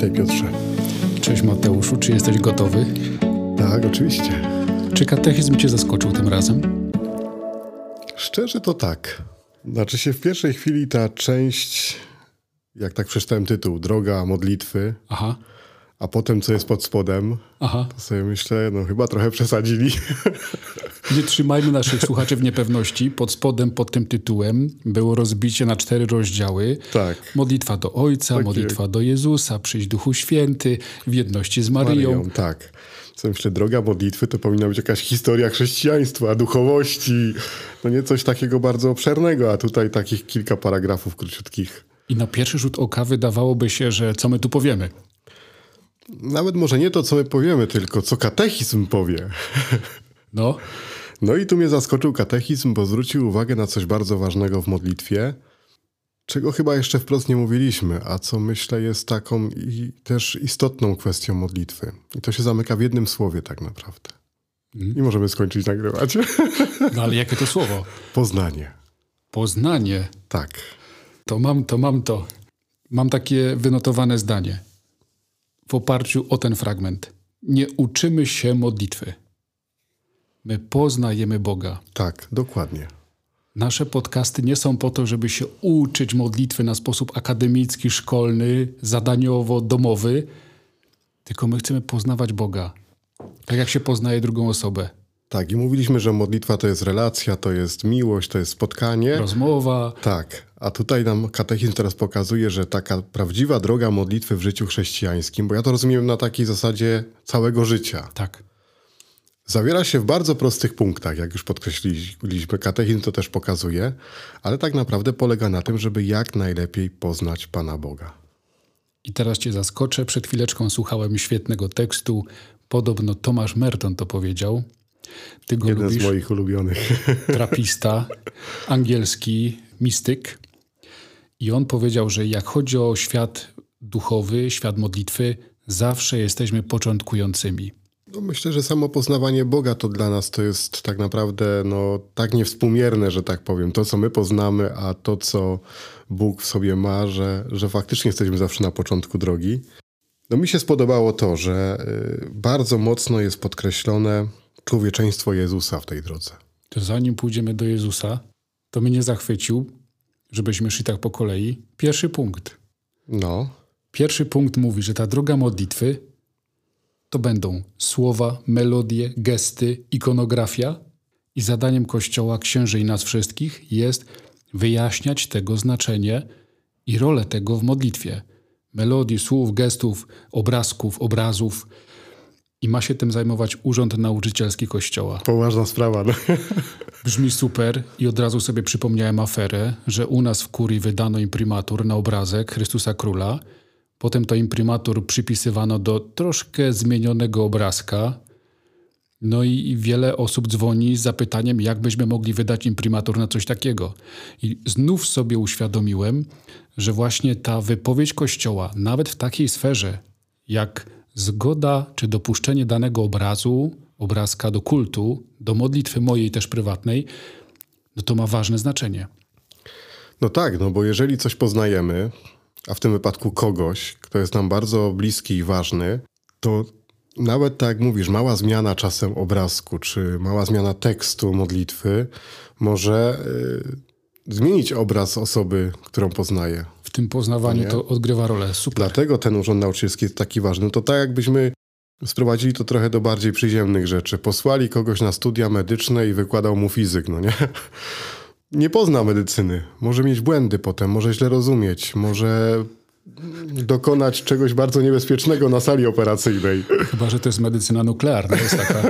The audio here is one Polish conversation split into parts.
Witaj Piotrze. Cześć Mateuszu, czy jesteś gotowy? Tak, oczywiście. Czy katechizm cię zaskoczył tym razem? Szczerze to tak. Znaczy się w pierwszej chwili ta część, jak tak przeczytałem tytuł, Droga modlitwy, Aha, a potem co jest pod spodem, aha. to sobie myślę, no chyba trochę przesadzili. Nie trzymajmy naszych słuchaczy w niepewności. Pod spodem, pod tym tytułem było rozbicie na cztery rozdziały. tak. Modlitwa do Ojca, Tak modlitwa do Jezusa, przyjść Duchu Święty, w jedności z Maryją. Maryją, tak. Co myślę, droga modlitwy to powinna być jakaś historia chrześcijaństwa, duchowości, no nie coś takiego bardzo obszernego, a tutaj takich kilka paragrafów króciutkich. I na pierwszy rzut oka wydawałoby się, że co my tu powiemy. Nawet może nie to, co my powiemy, tylko co katechizm powie. No, No i tu mnie zaskoczył katechizm, bo zwrócił uwagę na coś bardzo ważnego w modlitwie, czego chyba jeszcze wprost nie mówiliśmy, a co myślę jest taką i też istotną kwestią modlitwy. I to się zamyka w jednym słowie tak naprawdę. I możemy skończyć nagrywać. no ale jakie to słowo? Poznanie. Poznanie. Tak. To mam to, mam to. Mam takie wynotowane zdanie w oparciu o ten fragment. Nie uczymy się modlitwy. My poznajemy Boga. Tak, dokładnie. Nasze podcasty nie są po to, żeby się uczyć modlitwy na sposób akademicki, szkolny, zadaniowo, domowy, tylko my chcemy poznawać Boga. Tak jak się poznaje drugą osobę. Tak, i mówiliśmy, że modlitwa to jest relacja, to jest miłość, to jest spotkanie. Rozmowa. Tak, a tutaj nam katechizm teraz pokazuje, że taka prawdziwa droga modlitwy w życiu chrześcijańskim, bo ja to rozumiem na takiej zasadzie całego życia, Tak. zawiera się w bardzo prostych punktach, jak już podkreśliliśmy, katechizm to też pokazuje, ale tak naprawdę polega na tym, żeby jak najlepiej poznać Pana Boga. I teraz cię zaskoczę. Przed chwileczką słuchałem świetnego tekstu. Podobno Tomasz Merton to powiedział. Ty go Jeden lubisz. z moich ulubionych. trapista, angielski mistyk. I on powiedział, że jak chodzi o świat duchowy, świat modlitwy, zawsze jesteśmy początkującymi. No myślę, że samo poznawanie Boga to dla nas to jest tak naprawdę no, tak niewspółmierne, że tak powiem. To, co my poznamy, a to, co Bóg w sobie ma, że, że faktycznie jesteśmy zawsze na początku drogi. No mi się spodobało to, że y, bardzo mocno jest podkreślone człowieczeństwo Jezusa w tej drodze. To zanim pójdziemy do Jezusa, to mnie zachwycił, żebyśmy szli tak po kolei. Pierwszy punkt. No, Pierwszy punkt mówi, że ta droga modlitwy to będą słowa, melodie, gesty, ikonografia i zadaniem Kościoła, księży i nas wszystkich jest wyjaśniać tego znaczenie i rolę tego w modlitwie. Melodii, słów, gestów, obrazków, obrazów i ma się tym zajmować Urząd Nauczycielski Kościoła. poważna sprawa. No. Brzmi super i od razu sobie przypomniałem aferę, że u nas w kurii wydano imprimatur na obrazek Chrystusa Króla. Potem to imprimatur przypisywano do troszkę zmienionego obrazka. No i wiele osób dzwoni z zapytaniem, jak byśmy mogli wydać imprimatur na coś takiego. I znów sobie uświadomiłem, że właśnie ta wypowiedź Kościoła, nawet w takiej sferze, jak zgoda czy dopuszczenie danego obrazu, obrazka do kultu, do modlitwy mojej też prywatnej, no to ma ważne znaczenie. no tak, no bo jeżeli coś poznajemy, a w tym wypadku kogoś, kto jest nam bardzo bliski i ważny, to nawet tak jak mówisz, mała zmiana czasem obrazku, czy mała zmiana tekstu modlitwy może y, zmienić obraz osoby, którą poznaję. W tym poznawaniu to odgrywa rolę. Super. Dlatego ten urząd nauczycielski jest taki ważny. To tak jakbyśmy sprowadzili to trochę do bardziej przyziemnych rzeczy. Posłali kogoś na studia medyczne i wykładał mu fizyk, no nie? Nie pozna medycyny. Może mieć błędy potem, może źle rozumieć, może dokonać czegoś bardzo niebezpiecznego na sali operacyjnej. Chyba, że to jest medycyna nuklearna. Jest taka.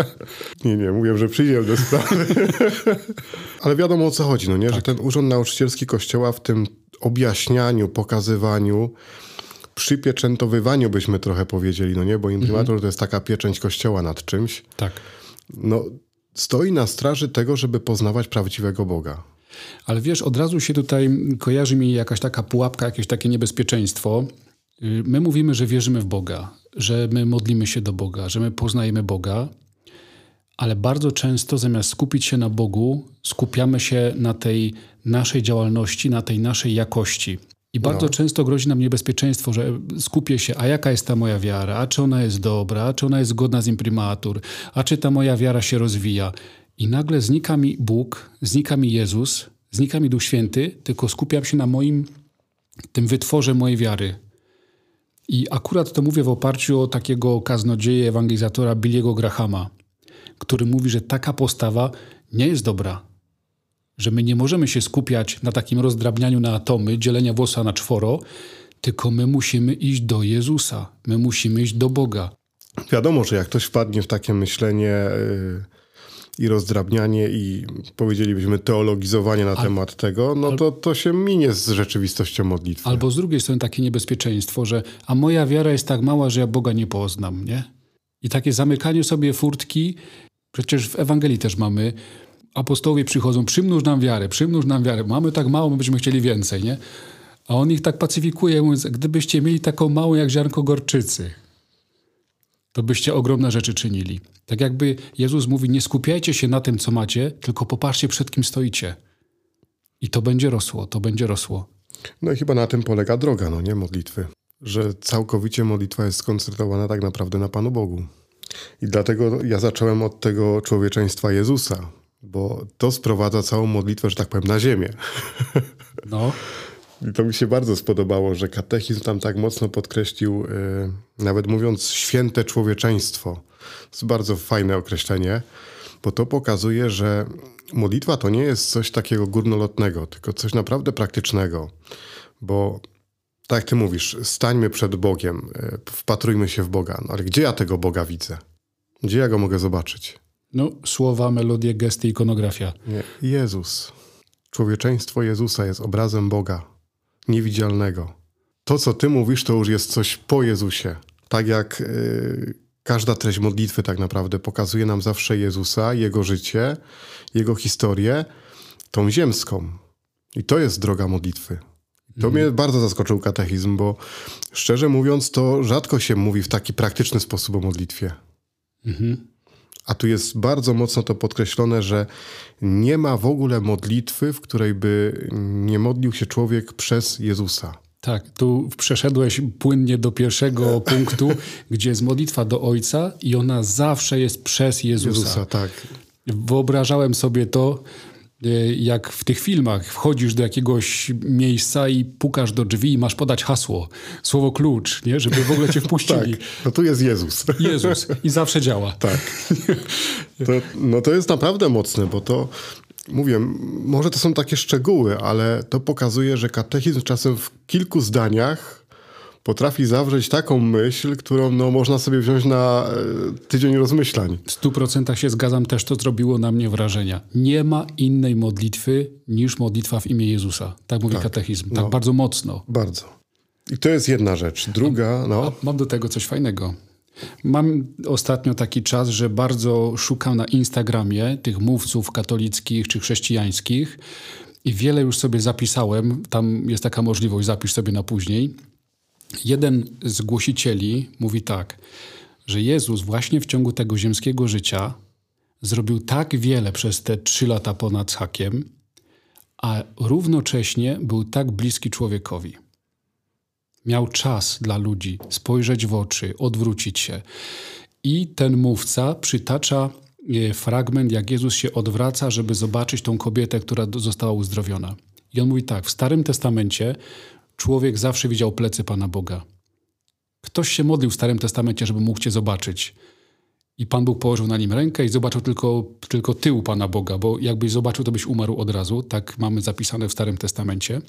Nie, nie, mówię, że przyziemne sprawy. Ale wiadomo o co chodzi, no nie? Że ten urząd nauczycielski kościoła w tym objaśnianiu, pokazywaniu, przypieczętowywaniu byśmy trochę powiedzieli, no nie? Bo imprimator to jest taka pieczęć kościoła nad czymś. tak. No, stoi na straży tego, żeby poznawać prawdziwego Boga. Ale wiesz, od razu się tutaj kojarzy mi jakaś taka pułapka, jakieś takie niebezpieczeństwo. Y, My mówimy, że wierzymy w Boga, że my modlimy się do Boga, że my poznajemy Boga, ale bardzo często zamiast skupić się na Bogu, skupiamy się na tej naszej działalności, na tej naszej jakości. I bardzo no. często grozi nam niebezpieczeństwo, że skupię się, a jaka jest ta moja wiara, a czy ona jest dobra, a czy ona jest zgodna z imprimatur, a czy ta moja wiara się rozwija. I nagle znika mi Bóg, znika mi Jezus, znika mi Duch Święty, tylko skupiam się na moim, tym wytworze mojej wiary. I akurat to mówię w oparciu o takiego kaznodzieję, ewangelizatora Billiego Grahama, który mówi, że taka postawa nie jest dobra. Że my nie możemy się skupiać na takim rozdrabnianiu na atomy, dzielenia włosa na czworo, tylko my musimy iść do Jezusa, my musimy iść do Boga. Wiadomo, że jak ktoś wpadnie w takie myślenie yy, i rozdrabnianie i powiedzielibyśmy teologizowanie na temat tego, no to to się minie z rzeczywistością modlitwy. Albo z drugiej strony takie niebezpieczeństwo, że a moja wiara jest tak mała, że ja Boga nie poznam, nie? I takie zamykanie sobie furtki, przecież w Ewangelii też mamy, apostołowie przychodzą, przymnóż nam wiarę, przymnóż nam wiarę. Mamy tak mało, my byśmy chcieli więcej, nie? A on ich tak pacyfikuje, mówiąc, gdybyście mieli taką małą jak ziarnko gorczycy, to byście ogromne rzeczy czynili. Tak jakby Jezus mówi, nie skupiajcie się na tym, co macie, tylko popatrzcie, przed kim stoicie. I to będzie rosło, to będzie rosło. No i chyba na tym polega droga, no nie, modlitwy. Że całkowicie modlitwa jest skoncentrowana tak naprawdę na Panu Bogu. I dlatego ja zacząłem od tego człowieczeństwa Jezusa, bo to sprowadza całą modlitwę, że tak powiem, na ziemię. No. I to mi się bardzo spodobało, że katechizm tam tak mocno podkreślił, yy, nawet mówiąc święte człowieczeństwo. To jest bardzo fajne określenie, bo to pokazuje, że modlitwa to nie jest coś takiego górnolotnego, tylko coś naprawdę praktycznego. Bo tak jak ty mówisz, stańmy przed Bogiem, yy, wpatrujmy się w Boga. No ale gdzie ja tego Boga widzę? Gdzie ja go mogę zobaczyć? No, słowa, melodie, gesty, ikonografia. Nie. Jezus. Człowieczeństwo Jezusa jest obrazem Boga, niewidzialnego. To, co ty mówisz, to już jest coś po Jezusie. Tak jak yy, każda treść modlitwy tak naprawdę pokazuje nam zawsze Jezusa, Jego życie, Jego historię, tą ziemską. I to jest droga modlitwy. To mnie bardzo zaskoczył katechizm, bo szczerze mówiąc, to rzadko się mówi w taki praktyczny sposób o modlitwie. Mhm. A tu jest bardzo mocno to podkreślone, że nie ma w ogóle modlitwy, w której by nie modlił się człowiek przez Jezusa. Tak, tu przeszedłeś płynnie do pierwszego punktu, gdzie jest modlitwa do Ojca i ona zawsze jest przez Jezusa. Jezusa tak. Wyobrażałem sobie to, jak w tych filmach wchodzisz do jakiegoś miejsca i pukasz do drzwi i masz podać hasło, słowo klucz, nie? żeby w ogóle cię wpuścili. tak, no tu jest Jezus. Jezus i zawsze działa. Tak. To, no to jest naprawdę mocne, bo to mówię, może to są takie szczegóły, ale to pokazuje, że katechizm czasem w kilku zdaniach potrafi zawrzeć taką myśl, którą no, można sobie wziąć na e, tydzień rozmyślań. W stu procentach się zgadzam, też to zrobiło na mnie wrażenia. Nie ma innej modlitwy niż modlitwa w imię Jezusa. Tak mówi tak, katechizm. Tak no, bardzo mocno. Bardzo. I to jest jedna rzecz. Druga, no... Mam do tego coś fajnego. Mam ostatnio taki czas, że bardzo szukam na Instagramie tych mówców katolickich czy chrześcijańskich i wiele już sobie zapisałem. Tam jest taka możliwość, zapisz sobie na później. Jeden z głosicieli mówi tak, że Jezus właśnie w ciągu tego ziemskiego życia zrobił tak wiele przez te trzy lata ponad hakiem, a równocześnie był tak bliski człowiekowi. Miał czas dla ludzi, spojrzeć w oczy, odwrócić się. I ten mówca przytacza e, fragment, jak Jezus się odwraca, żeby zobaczyć tą kobietę, która została uzdrowiona. I on mówi tak: W Starym Testamencie człowiek zawsze widział plecy Pana Boga. Ktoś się modlił w Starym Testamencie, żeby mógł Cię zobaczyć. I Pan Bóg położył na nim rękę i zobaczył tylko, tylko tył Pana Boga, bo jakbyś zobaczył, to byś umarł od razu. Tak mamy zapisane w Starym Testamencie.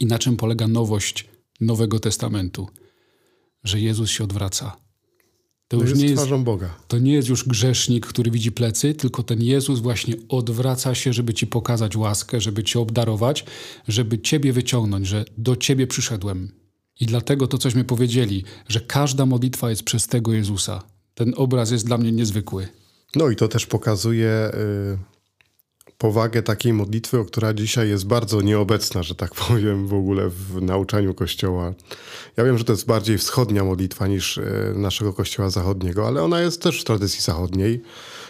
I na czym polega nowość Nowego Testamentu? Że Jezus się odwraca. To, już jest nie jest, Boga. To nie jest już grzesznik, który widzi plecy, tylko ten Jezus właśnie odwraca się, żeby ci pokazać łaskę, żeby cię obdarować, żeby ciebie wyciągnąć, że do ciebie przyszedłem. I dlatego to, cośmy powiedzieli, że każda modlitwa jest przez tego Jezusa. Ten obraz jest dla mnie niezwykły. No i to też pokazuje y, powagę takiej modlitwy, która dzisiaj jest bardzo nieobecna, że tak powiem, w ogóle w nauczaniu Kościoła. Ja wiem, że to jest bardziej wschodnia modlitwa niż y, naszego Kościoła zachodniego, ale ona jest też w tradycji zachodniej,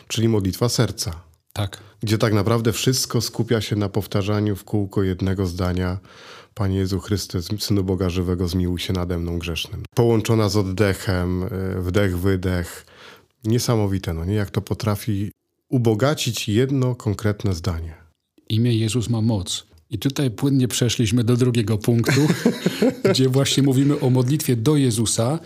czyli modlitwa serca. Tak. Gdzie tak naprawdę wszystko skupia się na powtarzaniu w kółko jednego zdania Panie Jezu Chryste, Synu Boga Żywego, zmiłuj się nade mną grzesznym. Połączona z oddechem, y, wdech, wydech. Niesamowite, no nie? Jak to potrafi ubogacić jedno konkretne zdanie. Imię Jezus ma moc. I tutaj płynnie przeszliśmy do drugiego punktu, gdzie właśnie mówimy o modlitwie do Jezusa.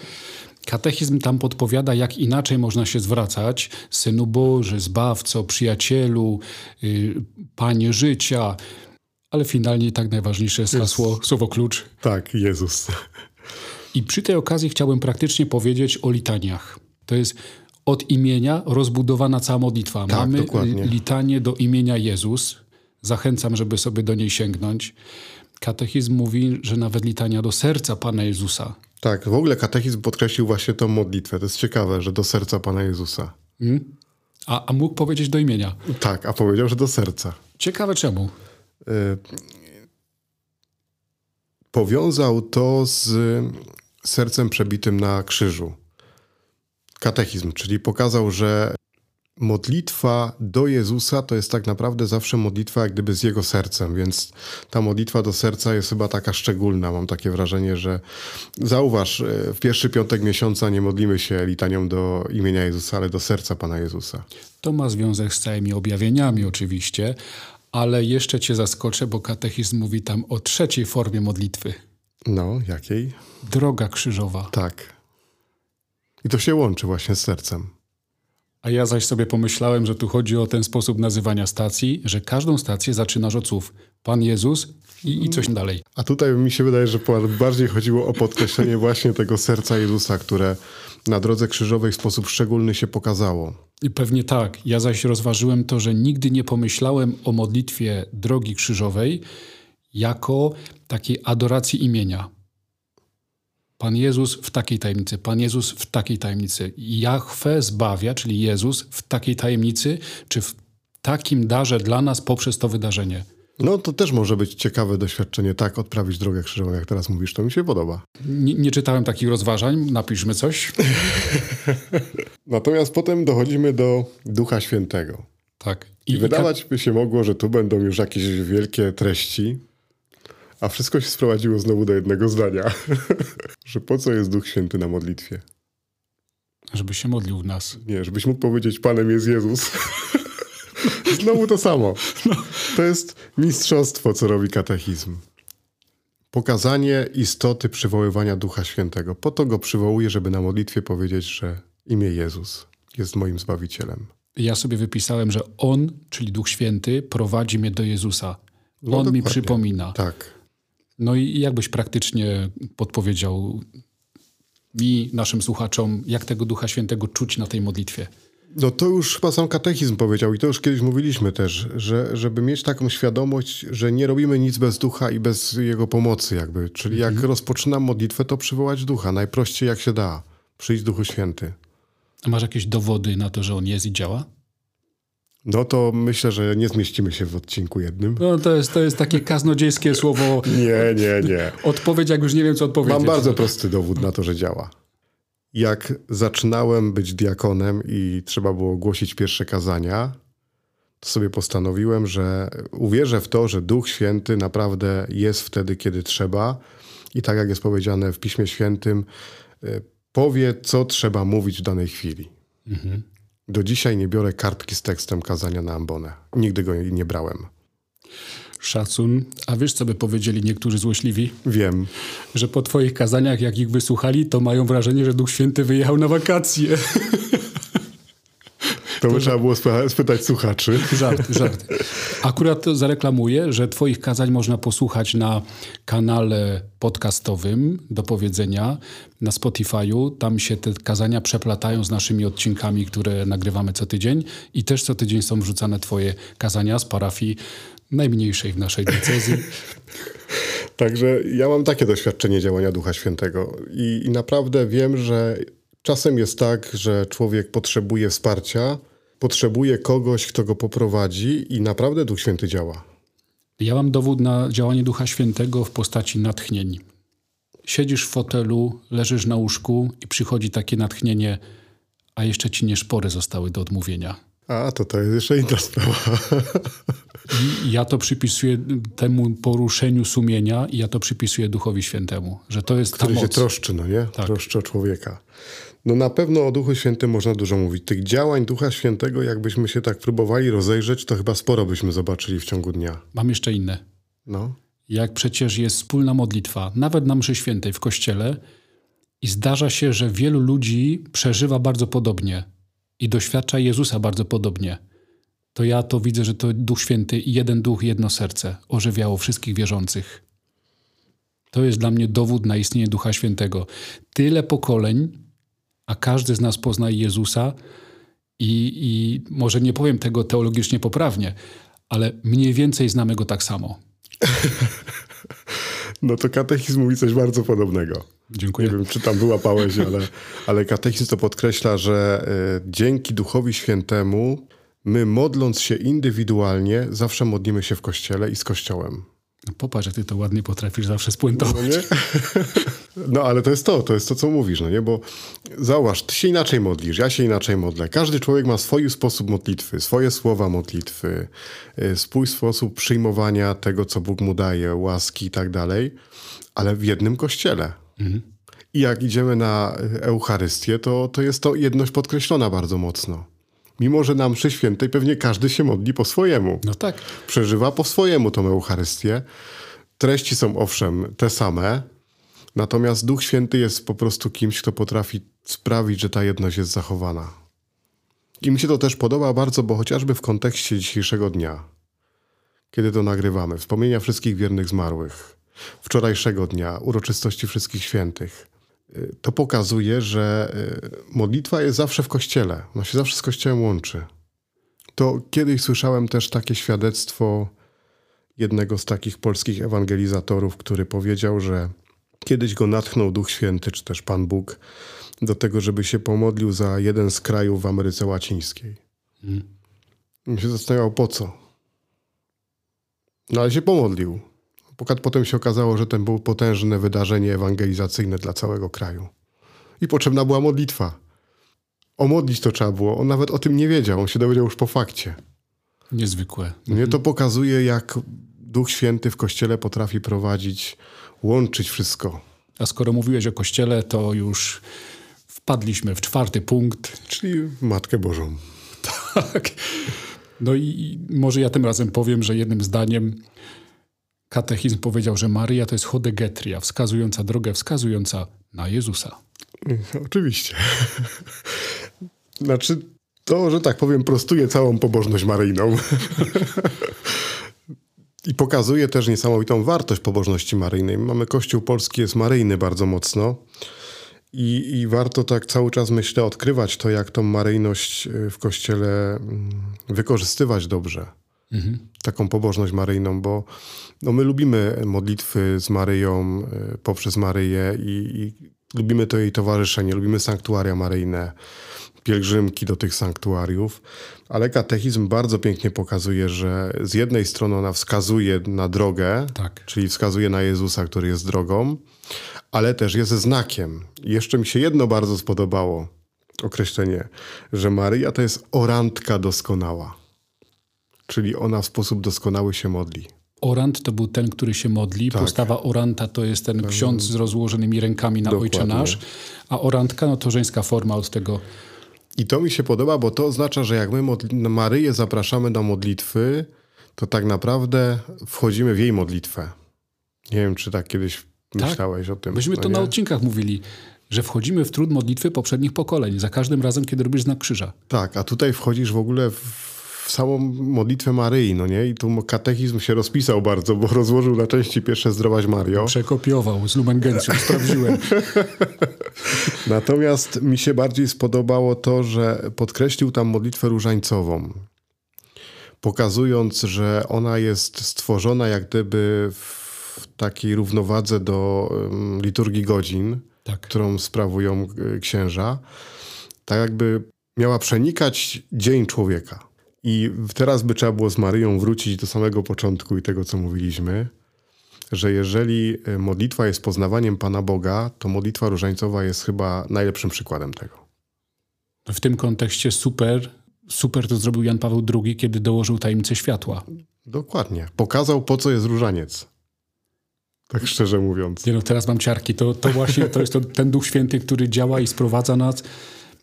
Katechizm tam podpowiada, jak inaczej można się zwracać. Synu Boży, Zbawco, Przyjacielu, yy, Panie życia. Ale finalnie tak najważniejsze jest hasło, słowo klucz. Tak, Jezus. I przy tej okazji chciałbym praktycznie powiedzieć o litaniach. To jest od imienia rozbudowana cała modlitwa. Tak, Mamy dokładnie. litanie do imienia Jezus. Zachęcam, żeby sobie do niej sięgnąć. Katechizm mówi, że nawet litania do serca Pana Jezusa. Tak, w ogóle katechizm podkreślił właśnie tą modlitwę. To jest ciekawe, że do serca Pana Jezusa. A, a mógł powiedzieć do imienia. Tak, a powiedział, że do serca. Ciekawe czemu. Y, powiązał to z sercem przebitym na krzyżu. Katechizm, czyli pokazał, że modlitwa do Jezusa to jest tak naprawdę zawsze modlitwa jak gdyby z Jego sercem, więc ta modlitwa do serca jest chyba taka szczególna. Mam takie wrażenie, że zauważ, y, w pierwszy piątek miesiąca nie modlimy się litanią do imienia Jezusa, ale do serca Pana Jezusa. To ma związek z całymi objawieniami oczywiście, ale jeszcze cię zaskoczę, bo katechizm mówi tam o trzeciej formie modlitwy. No, jakiej? Droga krzyżowa. Tak. I to się łączy właśnie z sercem. A ja zaś sobie pomyślałem, że tu chodzi o ten sposób nazywania stacji, że każdą stację zaczynasz od słów Pan Jezus i, i coś dalej. A tutaj mi się wydaje, że bardziej chodziło o podkreślenie właśnie tego serca Jezusa, które na drodze krzyżowej w sposób szczególny się pokazało. I pewnie tak. Ja zaś rozważyłem to, że nigdy nie pomyślałem o modlitwie drogi krzyżowej jako takiej adoracji imienia. Pan Jezus w takiej tajemnicy, Pan Jezus w takiej tajemnicy. Jahwe zbawia, czyli Jezus w takiej tajemnicy, czy w takim darze dla nas poprzez to wydarzenie. No to też może być ciekawe doświadczenie, tak, odprawić drogę krzyżową, jak teraz mówisz, to mi się podoba. Nie, nie czytałem takich rozważań, napiszmy coś. Natomiast potem dochodzimy do Ducha Świętego. Tak. I wydawać by się mogło, że tu będą już jakieś wielkie treści, a wszystko się sprowadziło znowu do jednego zdania, że po co jest Duch Święty na modlitwie? Żeby się modlił w nas. Nie, żebyś mógł powiedzieć, Panem jest Jezus. Znowu to samo. To jest mistrzostwo, co robi katechizm. Pokazanie istoty przywoływania Ducha Świętego. Po to go przywołuje, żeby na modlitwie powiedzieć, że imię Jezus jest moim Zbawicielem. Ja sobie wypisałem, że On, czyli Duch Święty, prowadzi mnie do Jezusa. On mi dokładnie. przypomina. Tak. No i jakbyś praktycznie podpowiedział mi, naszym słuchaczom, jak tego Ducha Świętego czuć na tej modlitwie? No to już chyba sam katechizm powiedział i to już kiedyś mówiliśmy też, że żeby mieć taką świadomość, że nie robimy nic bez ducha i bez jego pomocy jakby. Czyli jak rozpoczynam modlitwę, to przywołać ducha. Najprościej jak się da. Przyjdź Duchu Święty. A masz jakieś dowody na to, że On jest i działa? No to myślę, że nie zmieścimy się w odcinku jednym. No to jest, to jest takie kaznodziejskie słowo. Nie, nie, nie. Odpowiedź, jak już nie wiem, co odpowiedzieć. Mam bardzo prosty dowód na to, że działa. Jak zaczynałem być diakonem i trzeba było głosić pierwsze kazania, to sobie postanowiłem, że uwierzę w to, że Duch Święty naprawdę jest wtedy, kiedy trzeba. I tak jak jest powiedziane w Piśmie Świętym, y, powie, co trzeba mówić w danej chwili. Do dzisiaj nie biorę kartki z tekstem kazania na ambonę. Nigdy go nie brałem. Szacun. A wiesz, co by powiedzieli niektórzy złośliwi? Wiem. Że po twoich kazaniach, jak ich wysłuchali, to mają wrażenie, że Duch Święty wyjechał na wakacje. To by trzeba było sp- spytać słuchaczy. Żart, żart. Akurat zareklamuję, że Twoich kazań można posłuchać na kanale podcastowym do powiedzenia na Spotify'u. Tam się te kazania przeplatają z naszymi odcinkami, które nagrywamy co tydzień i też co tydzień są wrzucane Twoje kazania z parafii najmniejszej w naszej diecezji. Także ja mam takie doświadczenie działania Ducha Świętego i, i naprawdę wiem, że czasem jest tak, że człowiek potrzebuje wsparcia, potrzebuje kogoś, kto go poprowadzi i naprawdę Duch Święty działa. Ja mam dowód na działanie Ducha Świętego w postaci natchnień. Siedzisz w fotelu, leżysz na łóżku i przychodzi takie natchnienie, a jeszcze ci nieszpory zostały do odmówienia. A, to to jest jeszcze inna sprawa. I ja to przypisuję temu poruszeniu sumienia i ja to przypisuję Duchowi Świętemu, że to jest Który ta się moc. troszczy, no nie? Tak. Troszczy o człowieka. No na pewno o Duchu Świętym można dużo mówić. Tych działań Ducha Świętego, jakbyśmy się tak próbowali rozejrzeć, to chyba sporo byśmy zobaczyli w ciągu dnia. Mam jeszcze inne. No. Jak przecież jest wspólna modlitwa, nawet na mszy świętej w kościele i zdarza się, że wielu ludzi przeżywa bardzo podobnie i doświadcza Jezusa bardzo podobnie. To ja to widzę, że to Duch Święty jeden duch, jedno serce ożywiało wszystkich wierzących. To jest dla mnie dowód na istnienie Ducha Świętego. Tyle pokoleń, a każdy z nas poznaje Jezusa i, i może nie powiem tego teologicznie poprawnie, ale mniej więcej znamy go tak samo. No to katechizm mówi coś bardzo podobnego. Dziękuję. Nie wiem, czy tam wyłapałeś, ale, ale katechizm to podkreśla, że y, dzięki Duchowi Świętemu my modląc się indywidualnie zawsze modlimy się w Kościele i z Kościołem. No popatrz, jak ty to ładnie potrafisz zawsze spuentować. No, no ale to jest to, to jest to, co mówisz, no nie? Bo zauważ, ty się inaczej modlisz, ja się inaczej modlę. Każdy człowiek ma swój sposób modlitwy, swoje słowa modlitwy, y, swój sposób przyjmowania tego, co Bóg mu daje, łaski i tak dalej, ale w jednym Kościele. I jak idziemy na Eucharystię, to, to jest to jedność podkreślona bardzo mocno. Mimo, że na mszy świętej pewnie każdy się modli po swojemu. No tak. Przeżywa po swojemu tą Eucharystię. Treści są owszem te same, natomiast Duch Święty jest po prostu kimś, kto potrafi sprawić, że ta jedność jest zachowana. I mi się to też podoba bardzo, bo chociażby w kontekście dzisiejszego dnia, kiedy to nagrywamy, wspomnienia wszystkich wiernych zmarłych, wczorajszego dnia, uroczystości wszystkich świętych, to pokazuje, że y, modlitwa jest zawsze w kościele. Ona się zawsze z kościołem łączy. To kiedyś słyszałem też takie świadectwo jednego z takich polskich ewangelizatorów, który powiedział, że kiedyś go natchnął Duch Święty, czy też Pan Bóg, do tego, żeby się pomodlił za jeden z krajów w Ameryce Łacińskiej. I się zastanawiał, po co. No ale się pomodlił. Potem się okazało, że to było potężne wydarzenie ewangelizacyjne dla całego kraju. I potrzebna była modlitwa. Omodlić to trzeba było. On nawet o tym nie wiedział. On się dowiedział już po fakcie. Niezwykłe. Mnie to pokazuje, jak Duch Święty w Kościele potrafi prowadzić, łączyć wszystko. A skoro mówiłeś o kościele, to już wpadliśmy w czwarty punkt. Czyli Matkę Bożą. Tak. No i może ja tym razem powiem, że jednym zdaniem katechizm powiedział, że Maryja to jest chodegetria, wskazująca drogę, wskazująca na Jezusa. Oczywiście. Znaczy, to, że tak powiem, prostuje całą pobożność maryjną. I pokazuje też niesamowitą wartość pobożności maryjnej. Mamy Kościół polski, jest maryjny bardzo mocno. I, I warto tak cały czas, myślę, odkrywać to, jak tą maryjność y, w Kościele mm, wykorzystywać dobrze. Taką pobożność maryjną, bo no, my lubimy modlitwy z Maryją, y, poprzez Maryję i, i lubimy to jej towarzyszenie, lubimy sanktuaria maryjne, pielgrzymki do tych sanktuariów, ale katechizm bardzo pięknie pokazuje, że z jednej strony ona wskazuje na drogę, Tak. czyli wskazuje na Jezusa, który jest drogą, ale też jest znakiem. I jeszcze mi się jedno bardzo spodobało, określenie, że Maryja to jest orantka doskonała. Czyli ona w sposób doskonały się modli. Orant to był ten, który się modli. Tak. Postawa oranta to jest ten ksiądz z rozłożonymi rękami na Dokładnie. Ojcze Nasz, a orantka no to żeńska forma od tego. I to mi się podoba, bo to oznacza, że jak my Maryję zapraszamy do modlitwy, to tak naprawdę wchodzimy w jej modlitwę. Nie wiem, czy tak kiedyś myślałeś o tym. Myśmy no to na nie? odcinkach mówili, że wchodzimy w trud modlitwy poprzednich pokoleń, za każdym razem, kiedy robisz znak krzyża. Tak, a tutaj wchodzisz w ogóle w, w samą modlitwę Maryi, no nie? I tu katechizm się rozpisał bardzo, bo rozłożył na części pierwsze Zdrowaś Mario. Przekopiował z Lumen Gentium, sprawdziłem. Natomiast mi się bardziej spodobało to, że podkreślił tam modlitwę różańcową, pokazując, że ona jest stworzona jak gdyby w takiej równowadze do liturgii godzin, Tak. którą sprawują y, księża, tak jakby miała przenikać dzień człowieka. I teraz by trzeba było z Maryją wrócić do samego początku i tego, co mówiliśmy, że jeżeli y, modlitwa jest poznawaniem Pana Boga, to modlitwa różańcowa jest chyba najlepszym przykładem tego. W tym kontekście super, super to zrobił Jan Paweł II, kiedy dołożył tajemnicę światła. Dokładnie. Pokazał, po co jest różaniec. Tak szczerze mówiąc. Nie no, teraz mam ciarki. To, to właśnie to jest to, ten Duch Święty, który działa i sprowadza nas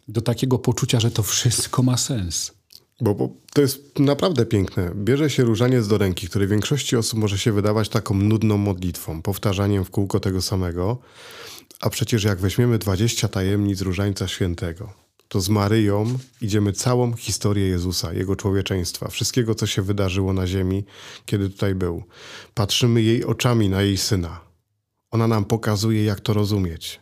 do takiego poczucia, że to wszystko ma sens. Bo, bo, to jest naprawdę piękne. Bierze się różaniec do ręki, który większości osób może się wydawać taką nudną modlitwą, powtarzaniem w kółko tego samego. A przecież jak weźmiemy 20 tajemnic różańca świętego, to z Maryją idziemy całą historię Jezusa, Jego człowieczeństwa, wszystkiego, co się wydarzyło na ziemi, kiedy tutaj był. Patrzymy jej oczami na jej Syna. Ona nam pokazuje, jak to rozumieć.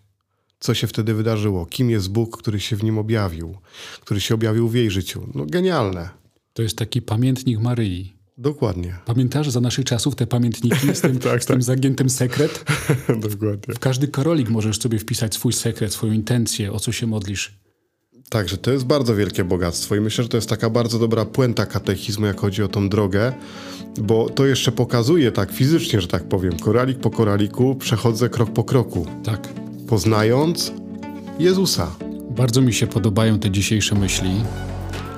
Co się wtedy wydarzyło? Kim jest Bóg, który się w nim objawił, który się objawił w jej życiu? No genialne. To jest taki pamiętnik Maryi. Dokładnie. Pamiętasz za naszych czasów te pamiętniki z tym, tak, z tym tak. zagiętym sekret? Dokładnie. W każdy korolik możesz sobie wpisać swój sekret, swoją intencję, o co się modlisz. Także to jest bardzo wielkie bogactwo i myślę, że to jest taka bardzo dobra puenta katechizmu, jak chodzi o tą drogę, bo to jeszcze pokazuje tak fizycznie, że tak powiem, koralik po koraliku przechodzę krok po kroku. Tak. Poznając Jezusa. Bardzo mi się podobają te dzisiejsze myśli,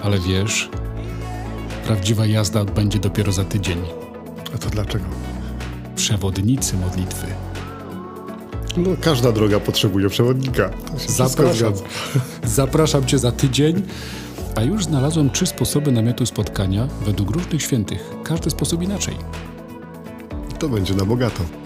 ale wiesz, prawdziwa jazda będzie dopiero za tydzień. A to dlaczego? Przewodnicy modlitwy. No, każda droga potrzebuje przewodnika. Zapraszam. Zapraszam cię za tydzień. A już znalazłem trzy sposoby namiotu spotkania według różnych świętych. Każdy sposób inaczej. To będzie na bogato.